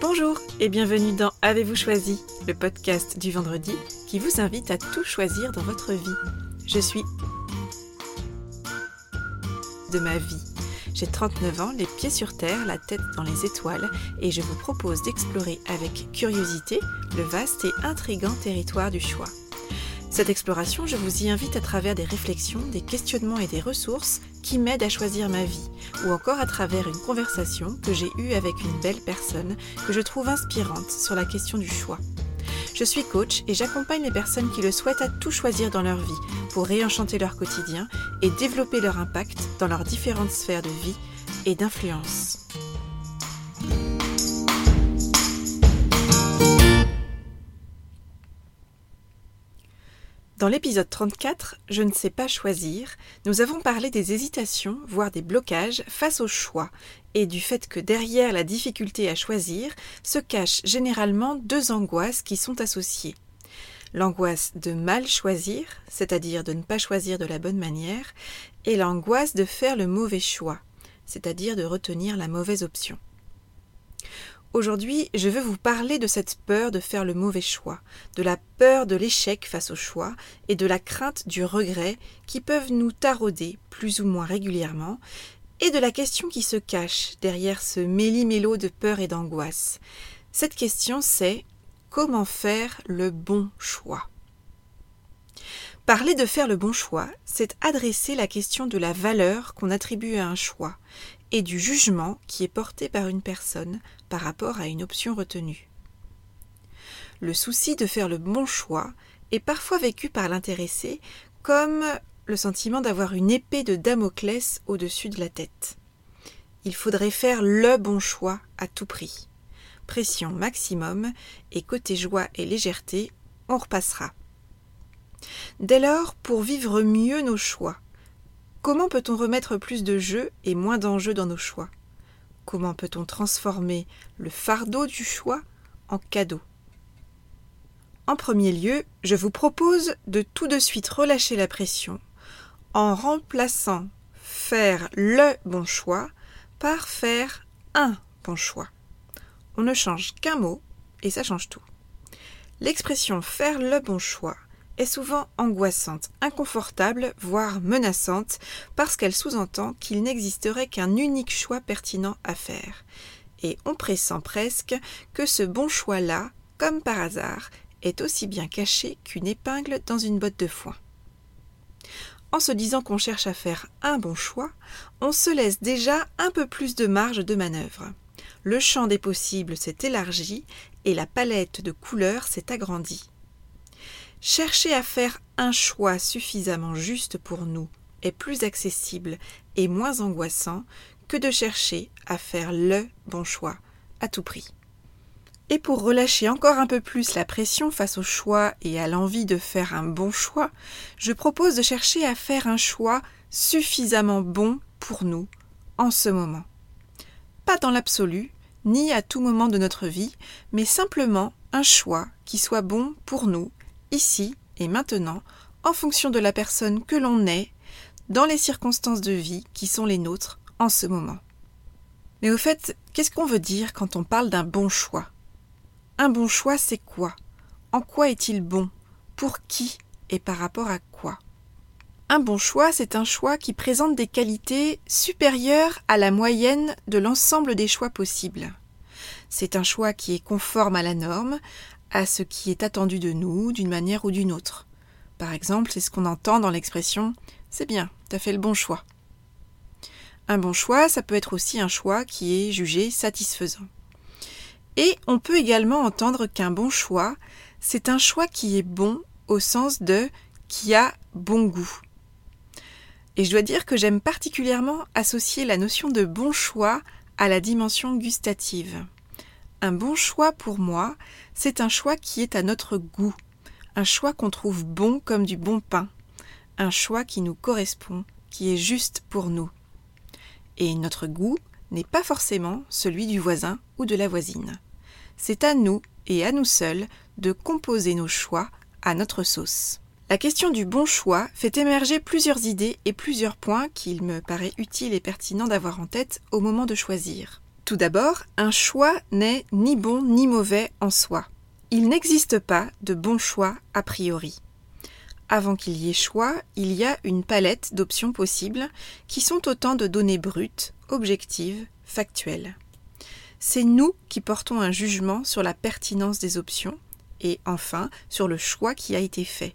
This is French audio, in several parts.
Bonjour et bienvenue dans Avez-vous choisi, le podcast du vendredi qui vous invite à tout choisir dans votre vie. Je suis de ma vie. J'ai 39 ans, les pieds sur terre, la tête dans les étoiles, et je vous propose d'explorer avec curiosité le vaste et intrigant territoire du choix. Cette exploration, je vous y invite à travers des réflexions, des questionnements et des ressources qui m'aident à choisir ma vie, ou encore à travers une conversation que j'ai eue avec une belle personne que je trouve inspirante sur la question du choix. Je suis coach et j'accompagne les personnes qui le souhaitent à tout choisir dans leur vie pour réenchanter leur quotidien et développer leur impact dans leurs différentes sphères de vie et d'influence. Dans l'épisode 34, Je ne sais pas choisir, nous avons parlé des hésitations, voire des blocages face au choix, et du fait que derrière la difficulté à choisir se cachent généralement deux angoisses qui sont associées. L'angoisse de mal choisir, c'est-à-dire de ne pas choisir de la bonne manière, et l'angoisse de faire le mauvais choix, c'est-à-dire de retenir la mauvaise option. Aujourd'hui, je veux vous parler de cette peur de faire le mauvais choix, de la peur de l'échec face au choix et de la crainte du regret qui peuvent nous tarauder plus ou moins régulièrement, et de la question qui se cache derrière ce méli-mélo de peur et d'angoisse. Cette question c'est comment faire le bon choix? Parler de faire le bon choix, c'est adresser la question de la valeur qu'on attribue à un choix et du jugement qui est porté par une personne par rapport à une option retenue. Le souci de faire le bon choix est parfois vécu par l'intéressé comme le sentiment d'avoir une épée de Damoclès au-dessus de la tête. Il faudrait faire le bon choix à tout prix. Pression maximum et côté joie et légèreté, on repassera. Dès lors, pour vivre mieux nos choix, Comment peut-on remettre plus de jeu et moins d'enjeux dans nos choix? Comment peut-on transformer le fardeau du choix en cadeau? En premier lieu, je vous propose de tout de suite relâcher la pression en remplaçant faire le bon choix par faire un bon choix. On ne change qu'un mot et ça change tout. L'expression faire le bon choix est souvent angoissante, inconfortable, voire menaçante, parce qu'elle sous-entend qu'il n'existerait qu'un unique choix pertinent à faire. Et on pressent presque que ce bon choix-là, comme par hasard, est aussi bien caché qu'une épingle dans une botte de foin. En se disant qu'on cherche à faire un bon choix, on se laisse déjà un peu plus de marge de manœuvre. Le champ des possibles s'est élargi et la palette de couleurs s'est agrandie. Chercher à faire un choix suffisamment juste pour nous est plus accessible et moins angoissant que de chercher à faire le bon choix à tout prix. Et pour relâcher encore un peu plus la pression face au choix et à l'envie de faire un bon choix, je propose de chercher à faire un choix suffisamment bon pour nous en ce moment. Pas dans l'absolu, ni à tout moment de notre vie, mais simplement un choix qui soit bon pour nous ici et maintenant, en fonction de la personne que l'on est, dans les circonstances de vie qui sont les nôtres en ce moment. Mais au fait, qu'est-ce qu'on veut dire quand on parle d'un bon choix? Un bon choix, c'est quoi? En quoi est-il bon? Pour qui et par rapport à quoi? Un bon choix, c'est un choix qui présente des qualités supérieures à la moyenne de l'ensemble des choix possibles. C'est un choix qui est conforme à la norme, à ce qui est attendu de nous d'une manière ou d'une autre. Par exemple, c'est ce qu'on entend dans l'expression C'est bien, t'as fait le bon choix. Un bon choix, ça peut être aussi un choix qui est jugé satisfaisant. Et on peut également entendre qu'un bon choix, c'est un choix qui est bon au sens de qui a bon goût. Et je dois dire que j'aime particulièrement associer la notion de bon choix à la dimension gustative. Un bon choix pour moi, c'est un choix qui est à notre goût, un choix qu'on trouve bon comme du bon pain, un choix qui nous correspond, qui est juste pour nous. Et notre goût n'est pas forcément celui du voisin ou de la voisine. C'est à nous et à nous seuls de composer nos choix à notre sauce. La question du bon choix fait émerger plusieurs idées et plusieurs points qu'il me paraît utile et pertinent d'avoir en tête au moment de choisir. Tout d'abord, un choix n'est ni bon ni mauvais en soi. Il n'existe pas de bon choix a priori. Avant qu'il y ait choix, il y a une palette d'options possibles qui sont autant de données brutes, objectives, factuelles. C'est nous qui portons un jugement sur la pertinence des options et enfin sur le choix qui a été fait,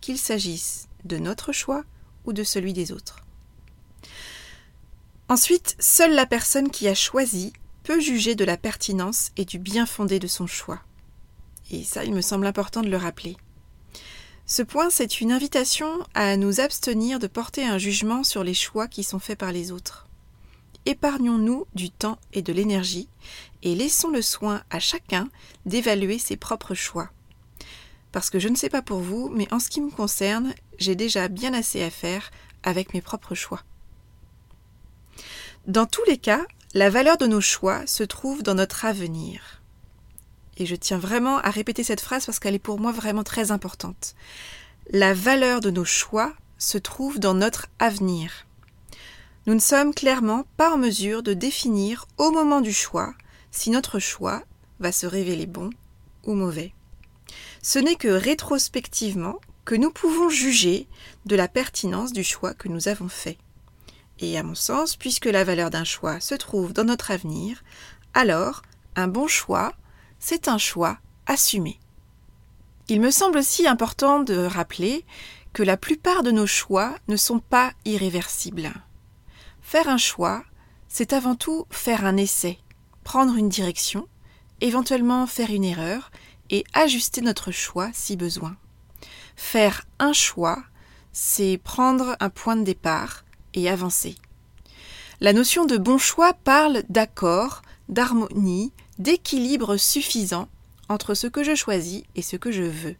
qu'il s'agisse de notre choix ou de celui des autres. Ensuite, seule la personne qui a choisi peut juger de la pertinence et du bien fondé de son choix. Et ça, il me semble important de le rappeler. Ce point, c'est une invitation à nous abstenir de porter un jugement sur les choix qui sont faits par les autres. Épargnons-nous du temps et de l'énergie et laissons le soin à chacun d'évaluer ses propres choix. Parce que je ne sais pas pour vous, mais en ce qui me concerne, j'ai déjà bien assez à faire avec mes propres choix. Dans tous les cas, la valeur de nos choix se trouve dans notre avenir. Et je tiens vraiment à répéter cette phrase parce qu'elle est pour moi vraiment très importante. La valeur de nos choix se trouve dans notre avenir. Nous ne sommes clairement pas en mesure de définir au moment du choix si notre choix va se révéler bon ou mauvais. Ce n'est que rétrospectivement que nous pouvons juger de la pertinence du choix que nous avons fait. Et à mon sens, puisque la valeur d'un choix se trouve dans notre avenir, alors un bon choix, c'est un choix assumé. Il me semble aussi important de rappeler que la plupart de nos choix ne sont pas irréversibles. Faire un choix, c'est avant tout faire un essai, prendre une direction, éventuellement faire une erreur et ajuster notre choix si besoin. Faire un choix, c'est prendre un point de départ, et. La notion de bon choix parle d'accord, d'harmonie, d'équilibre suffisant entre ce que je choisis et ce que je veux.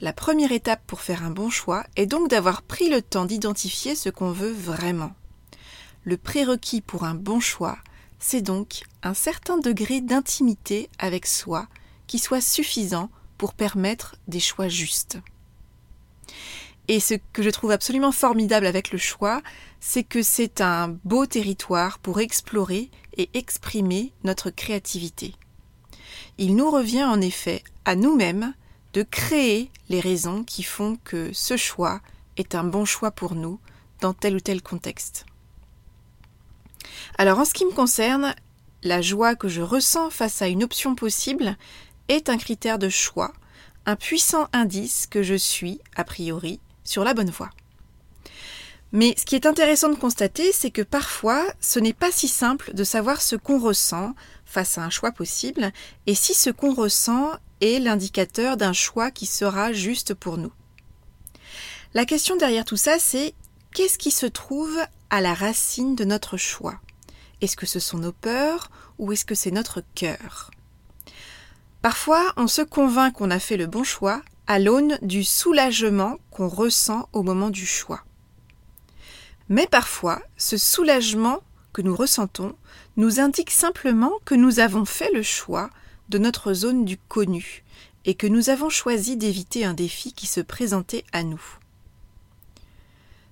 La première étape pour faire un bon choix est donc d'avoir pris le temps d'identifier ce qu'on veut vraiment. Le prérequis pour un bon choix, c'est donc un certain degré d'intimité avec soi qui soit suffisant pour permettre des choix justes. Et ce que je trouve absolument formidable avec le choix, c'est que c'est un beau territoire pour explorer et exprimer notre créativité. Il nous revient en effet à nous-mêmes de créer les raisons qui font que ce choix est un bon choix pour nous dans tel ou tel contexte. Alors en ce qui me concerne, la joie que je ressens face à une option possible est un critère de choix, un puissant indice que je suis, a priori, sur la bonne voie. Mais ce qui est intéressant de constater, c'est que parfois, ce n'est pas si simple de savoir ce qu'on ressent face à un choix possible, et si ce qu'on ressent est l'indicateur d'un choix qui sera juste pour nous. La question derrière tout ça, c'est qu'est-ce qui se trouve à la racine de notre choix? Est-ce que ce sont nos peurs ou est-ce que c'est notre cœur? Parfois, on se convainc qu'on a fait le bon choix à l'aune du soulagement qu'on ressent au moment du choix. Mais parfois, ce soulagement que nous ressentons nous indique simplement que nous avons fait le choix de notre zone du connu et que nous avons choisi d'éviter un défi qui se présentait à nous.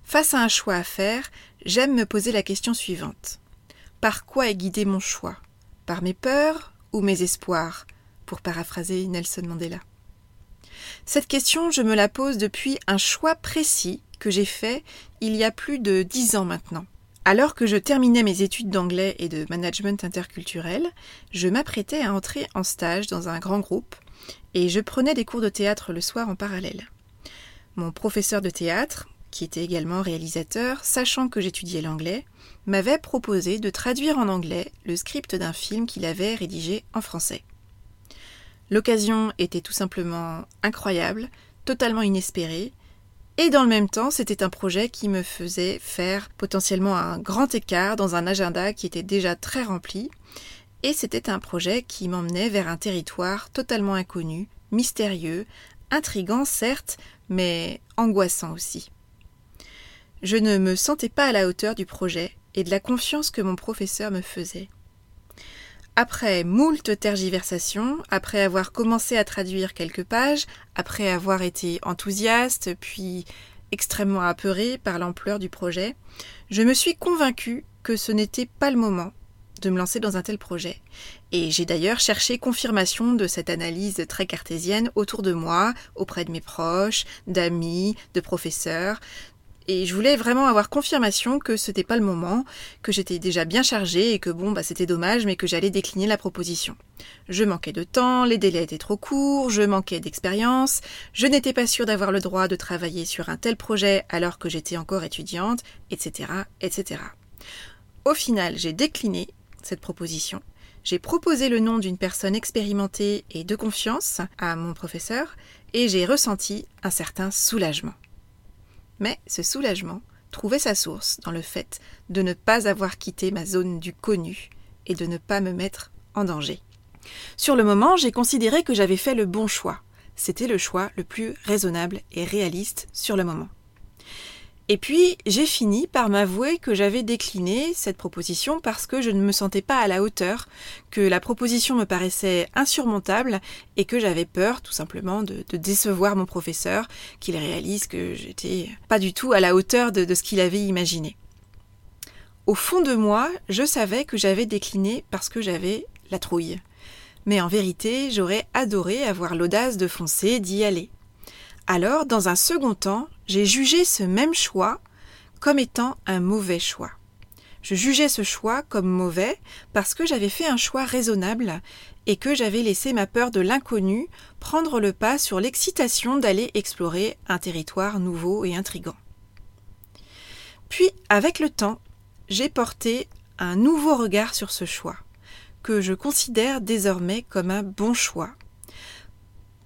Face à un choix à faire, j'aime me poser la question suivante. Par quoi est guidé mon choix? Par mes peurs ou mes espoirs? Pour paraphraser Nelson Mandela. Cette question, je me la pose depuis un choix précis que j'ai fait il y a plus de dix ans maintenant. Alors que je terminais mes études d'anglais et de management interculturel, je m'apprêtais à entrer en stage dans un grand groupe et je prenais des cours de théâtre le soir en parallèle. Mon professeur de théâtre, qui était également réalisateur, sachant que j'étudiais l'anglais, m'avait proposé de traduire en anglais le script d'un film qu'il avait rédigé en français. L'occasion était tout simplement incroyable, totalement inespérée, et dans le même temps, c'était un projet qui me faisait faire potentiellement un grand écart dans un agenda qui était déjà très rempli, et c'était un projet qui m'emmenait vers un territoire totalement inconnu, mystérieux, intrigant certes, mais angoissant aussi. Je ne me sentais pas à la hauteur du projet et de la confiance que mon professeur me faisait. Après moult tergiversations, après avoir commencé à traduire quelques pages, après avoir été enthousiaste, puis extrêmement apeuré par l'ampleur du projet, je me suis convaincue que ce n'était pas le moment de me lancer dans un tel projet. Et j'ai d'ailleurs cherché confirmation de cette analyse très cartésienne autour de moi, auprès de mes proches, d'amis, de professeurs. Et je voulais vraiment avoir confirmation que ce n'était pas le moment, que j'étais déjà bien chargée et que bon, bah, c'était dommage, mais que j'allais décliner la proposition. Je manquais de temps, les délais étaient trop courts, je manquais d'expérience, je n'étais pas sûre d'avoir le droit de travailler sur un tel projet alors que j'étais encore étudiante, etc., etc. Au final, j'ai décliné cette proposition. J'ai proposé le nom d'une personne expérimentée et de confiance à mon professeur et j'ai ressenti un certain soulagement. Mais ce soulagement trouvait sa source dans le fait de ne pas avoir quitté ma zone du connu et de ne pas me mettre en danger. Sur le moment, j'ai considéré que j'avais fait le bon choix. C'était le choix le plus raisonnable et réaliste sur le moment. Et puis, j'ai fini par m'avouer que j'avais décliné cette proposition parce que je ne me sentais pas à la hauteur, que la proposition me paraissait insurmontable et que j'avais peur tout simplement de, décevoir mon professeur, qu'il réalise que j'étais pas du tout à la hauteur de, ce qu'il avait imaginé. Au fond de moi, je savais que j'avais décliné parce que j'avais la trouille. Mais en vérité, j'aurais adoré avoir l'audace de foncer, d'y aller. Alors, dans un second temps, j'ai jugé ce même choix comme étant un mauvais choix. Je jugeais ce choix comme mauvais parce que j'avais fait un choix raisonnable et que j'avais laissé ma peur de l'inconnu prendre le pas sur l'excitation d'aller explorer un territoire nouveau et intrigant. Puis, avec le temps, j'ai porté un nouveau regard sur ce choix, que je considère désormais comme un bon choix,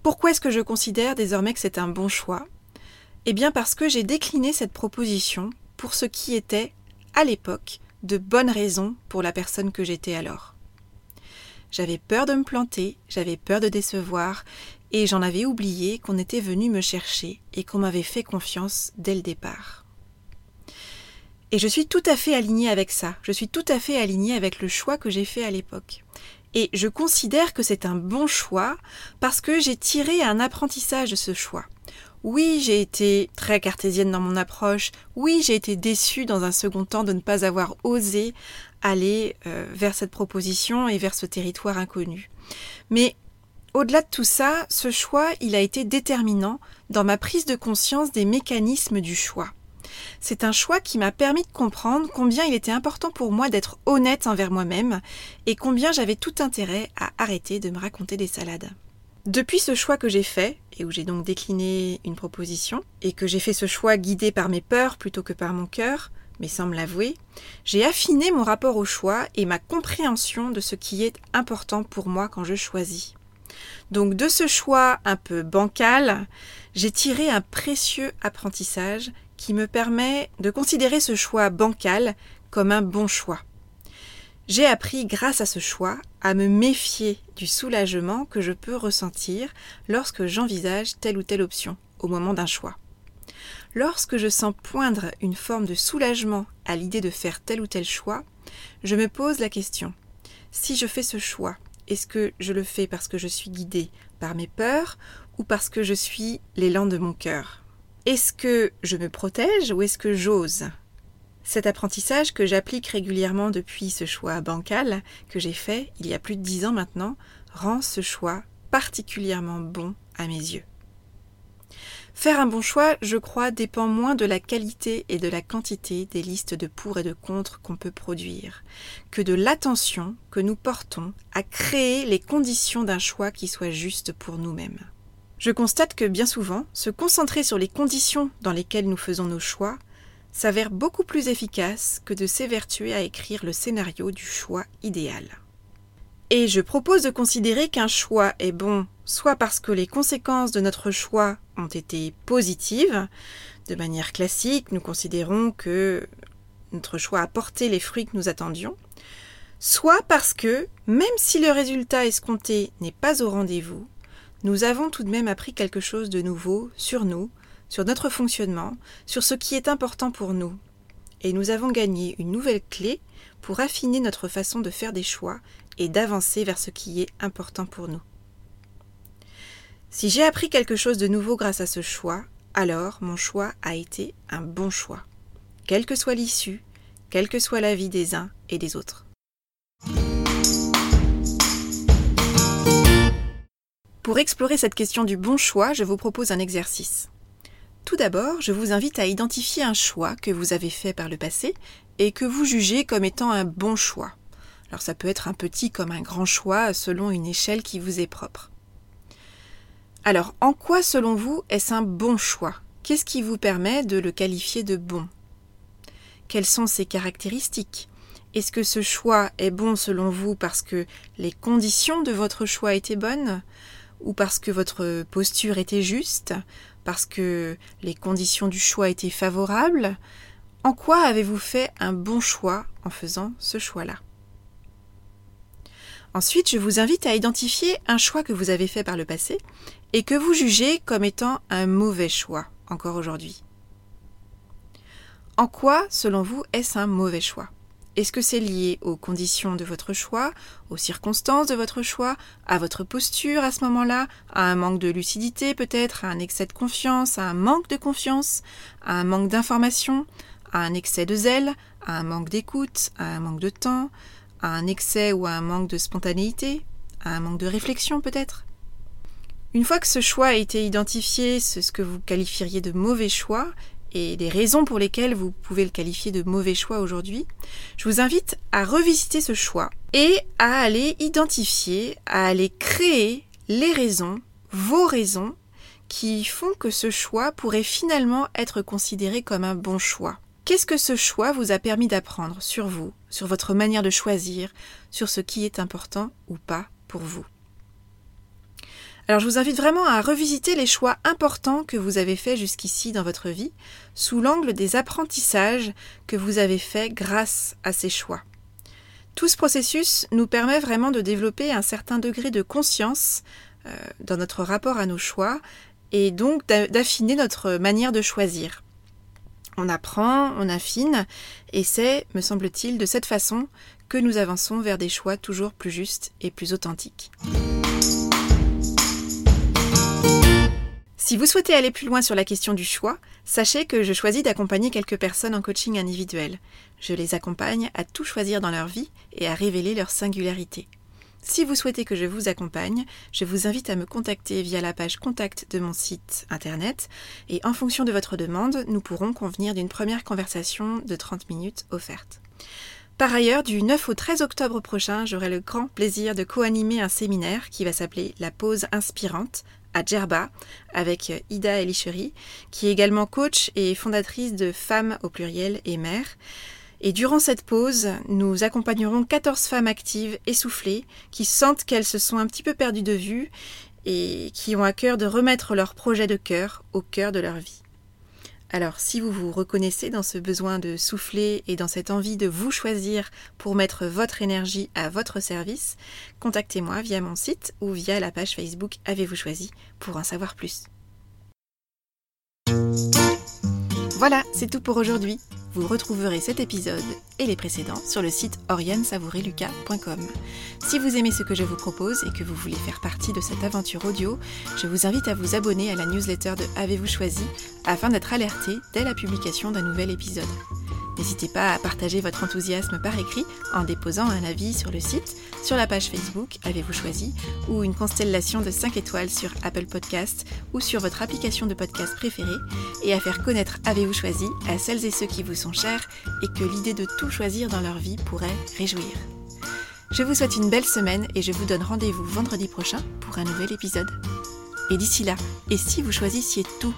pourquoi est-ce que je considère désormais que c'est un bon choix? Eh bien parce que j'ai décliné cette proposition pour ce qui était, à l'époque, de bonnes raisons pour la personne que j'étais alors. J'avais peur de me planter, j'avais peur de décevoir, et j'en avais oublié qu'on était venu me chercher et qu'on m'avait fait confiance dès le départ. Et je suis tout à fait alignée avec ça, je suis tout à fait alignée avec le choix que j'ai fait à l'époque. Et je considère que c'est un bon choix parce que j'ai tiré un apprentissage de ce choix. Oui, j'ai été très cartésienne dans mon approche. Oui, j'ai été déçue dans un second temps de ne pas avoir osé aller euh, vers cette proposition et vers ce territoire inconnu. Mais au-delà de tout ça, ce choix, il a été déterminant dans ma prise de conscience des mécanismes du choix. C'est un choix qui m'a permis de comprendre combien il était important pour moi d'être honnête envers moi-même et combien j'avais tout intérêt à arrêter de me raconter des salades. Depuis ce choix que j'ai fait, et où j'ai donc décliné une proposition, et que j'ai fait ce choix guidé par mes peurs plutôt que par mon cœur, mais sans me l'avouer, j'ai affiné mon rapport au choix et ma compréhension de ce qui est important pour moi quand je choisis. Donc de ce choix un peu bancal, j'ai tiré un précieux apprentissage qui me permet de considérer ce choix bancal comme un bon choix. J'ai appris, grâce à ce choix, à me méfier du soulagement que je peux ressentir lorsque j'envisage telle ou telle option au moment d'un choix. Lorsque je sens poindre une forme de soulagement à l'idée de faire tel ou tel choix, je me pose la question si je fais ce choix, est-ce que je le fais parce que je suis guidée par mes peurs ou parce que je suis l'élan de mon cœur? Est-ce que je me protège ou est-ce que j'ose? Cet apprentissage que j'applique régulièrement depuis ce choix bancal que j'ai fait il y a plus de dix ans maintenant rend ce choix particulièrement bon à mes yeux. Faire un bon choix, je crois, dépend moins de la qualité et de la quantité des listes de pour et de contre qu'on peut produire, que de l'attention que nous portons à créer les conditions d'un choix qui soit juste pour nous-mêmes. Je constate que bien souvent, se concentrer sur les conditions dans lesquelles nous faisons nos choix s'avère beaucoup plus efficace que de s'évertuer à écrire le scénario du choix idéal. Et je propose de considérer qu'un choix est bon soit parce que les conséquences de notre choix ont été positives, de manière classique, nous considérons que notre choix a porté les fruits que nous attendions, soit parce que, même si le résultat escompté n'est pas au rendez-vous, nous avons tout de même appris quelque chose de nouveau sur nous, sur notre fonctionnement, sur ce qui est important pour nous. Et nous avons gagné une nouvelle clé pour affiner notre façon de faire des choix et d'avancer vers ce qui est important pour nous. Si j'ai appris quelque chose de nouveau grâce à ce choix, alors mon choix a été un bon choix, quelle que soit l'issue, quelle que soit la vie des uns et des autres. Pour explorer cette question du bon choix, je vous propose un exercice. Tout d'abord, je vous invite à identifier un choix que vous avez fait par le passé et que vous jugez comme étant un bon choix. Alors ça peut être un petit comme un grand choix selon une échelle qui vous est propre. Alors, en quoi selon vous est-ce un bon choix? Qu'est-ce qui vous permet de le qualifier de bon? Quelles sont ses caractéristiques? Est-ce que ce choix est bon selon vous parce que les conditions de votre choix étaient bonnes? Ou parce que votre posture était juste, parce que les conditions du choix étaient favorables En quoi avez-vous fait un bon choix en faisant ce choix-là? Ensuite, je vous invite à identifier un choix que vous avez fait par le passé et que vous jugez comme étant un mauvais choix encore aujourd'hui. En quoi, selon vous, est-ce un mauvais choix? Est-ce que c'est lié aux conditions de votre choix, aux circonstances de votre choix, à votre posture à ce moment-là, à un manque de lucidité peut-être, à un excès de confiance, à un manque de confiance, à un manque d'information, à un excès de zèle, à un manque d'écoute, à un manque de temps, à un excès ou à un manque de spontanéité, à un manque de réflexion peut-être Une fois que ce choix a été identifié, ce que vous qualifieriez de mauvais choix, et les raisons pour lesquelles vous pouvez le qualifier de mauvais choix aujourd'hui, je vous invite à revisiter ce choix et à aller identifier, à aller créer les raisons, vos raisons, qui font que ce choix pourrait finalement être considéré comme un bon choix. Qu'est-ce que ce choix vous a permis d'apprendre sur vous, sur votre manière de choisir, sur ce qui est important ou pas pour vous? Alors je vous invite vraiment à revisiter les choix importants que vous avez faits jusqu'ici dans votre vie, sous l'angle des apprentissages que vous avez faits grâce à ces choix. Tout ce processus nous permet vraiment de développer un certain degré de conscience euh, dans notre rapport à nos choix et donc d'affiner notre manière de choisir. On apprend, on affine, et c'est, me semble-t-il, de cette façon que nous avançons vers des choix toujours plus justes et plus authentiques. Si vous souhaitez aller plus loin sur la question du choix, sachez que je choisis d'accompagner quelques personnes en coaching individuel. Je les accompagne à tout choisir dans leur vie et à révéler leur singularité. Si vous souhaitez que je vous accompagne, je vous invite à me contacter via la page contact de mon site internet et en fonction de votre demande, nous pourrons convenir d'une première conversation de 30 minutes offerte. Par ailleurs, du 9 au 13 octobre prochain, j'aurai le grand plaisir de co-animer un séminaire qui va s'appeler La pause inspirante à Djerba avec Ida Elicheri, qui est également coach et fondatrice de Femmes au pluriel et mère. Et durant cette pause, nous accompagnerons 14 femmes actives, essoufflées, qui sentent qu'elles se sont un petit peu perdues de vue et qui ont à cœur de remettre leur projet de cœur au cœur de leur vie. Alors si vous vous reconnaissez dans ce besoin de souffler et dans cette envie de vous choisir pour mettre votre énergie à votre service, contactez-moi via mon site ou via la page Facebook Avez-vous choisi pour en savoir plus. Voilà, c'est tout pour aujourd'hui. Vous retrouverez cet épisode et les précédents sur le site oriansavoureluca.com. Si vous aimez ce que je vous propose et que vous voulez faire partie de cette aventure audio, je vous invite à vous abonner à la newsletter de Avez-vous choisi afin d'être alerté dès la publication d'un nouvel épisode. N'hésitez pas à partager votre enthousiasme par écrit en déposant un avis sur le site, sur la page Facebook Avez-vous choisi ou une constellation de 5 étoiles sur Apple Podcast ou sur votre application de podcast préférée et à faire connaître Avez-vous choisi à celles et ceux qui vous sont chers et que l'idée de tout choisir dans leur vie pourrait réjouir. Je vous souhaite une belle semaine et je vous donne rendez-vous vendredi prochain pour un nouvel épisode. Et d'ici là, et si vous choisissiez tout